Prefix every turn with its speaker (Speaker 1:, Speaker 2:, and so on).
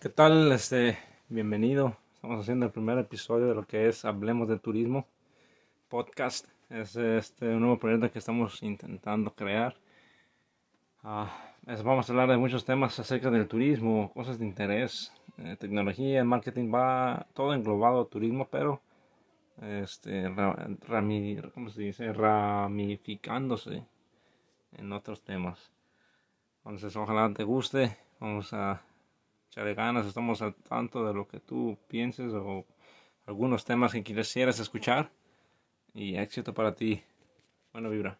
Speaker 1: ¿Qué tal? Este, bienvenido. Estamos haciendo el primer episodio de lo que es Hablemos de Turismo podcast. Es este un nuevo proyecto que estamos intentando crear. Ah, vamos a hablar de muchos temas acerca del turismo, cosas de interés, eh, tecnología, marketing, va todo englobado turismo, pero este, ¿cómo se dice? ramificándose en otros temas. Entonces, ojalá te guste. Vamos a echarle ganas. Estamos al tanto de lo que tú pienses o algunos temas que quisieras escuchar. Y éxito para ti. Buena vibra.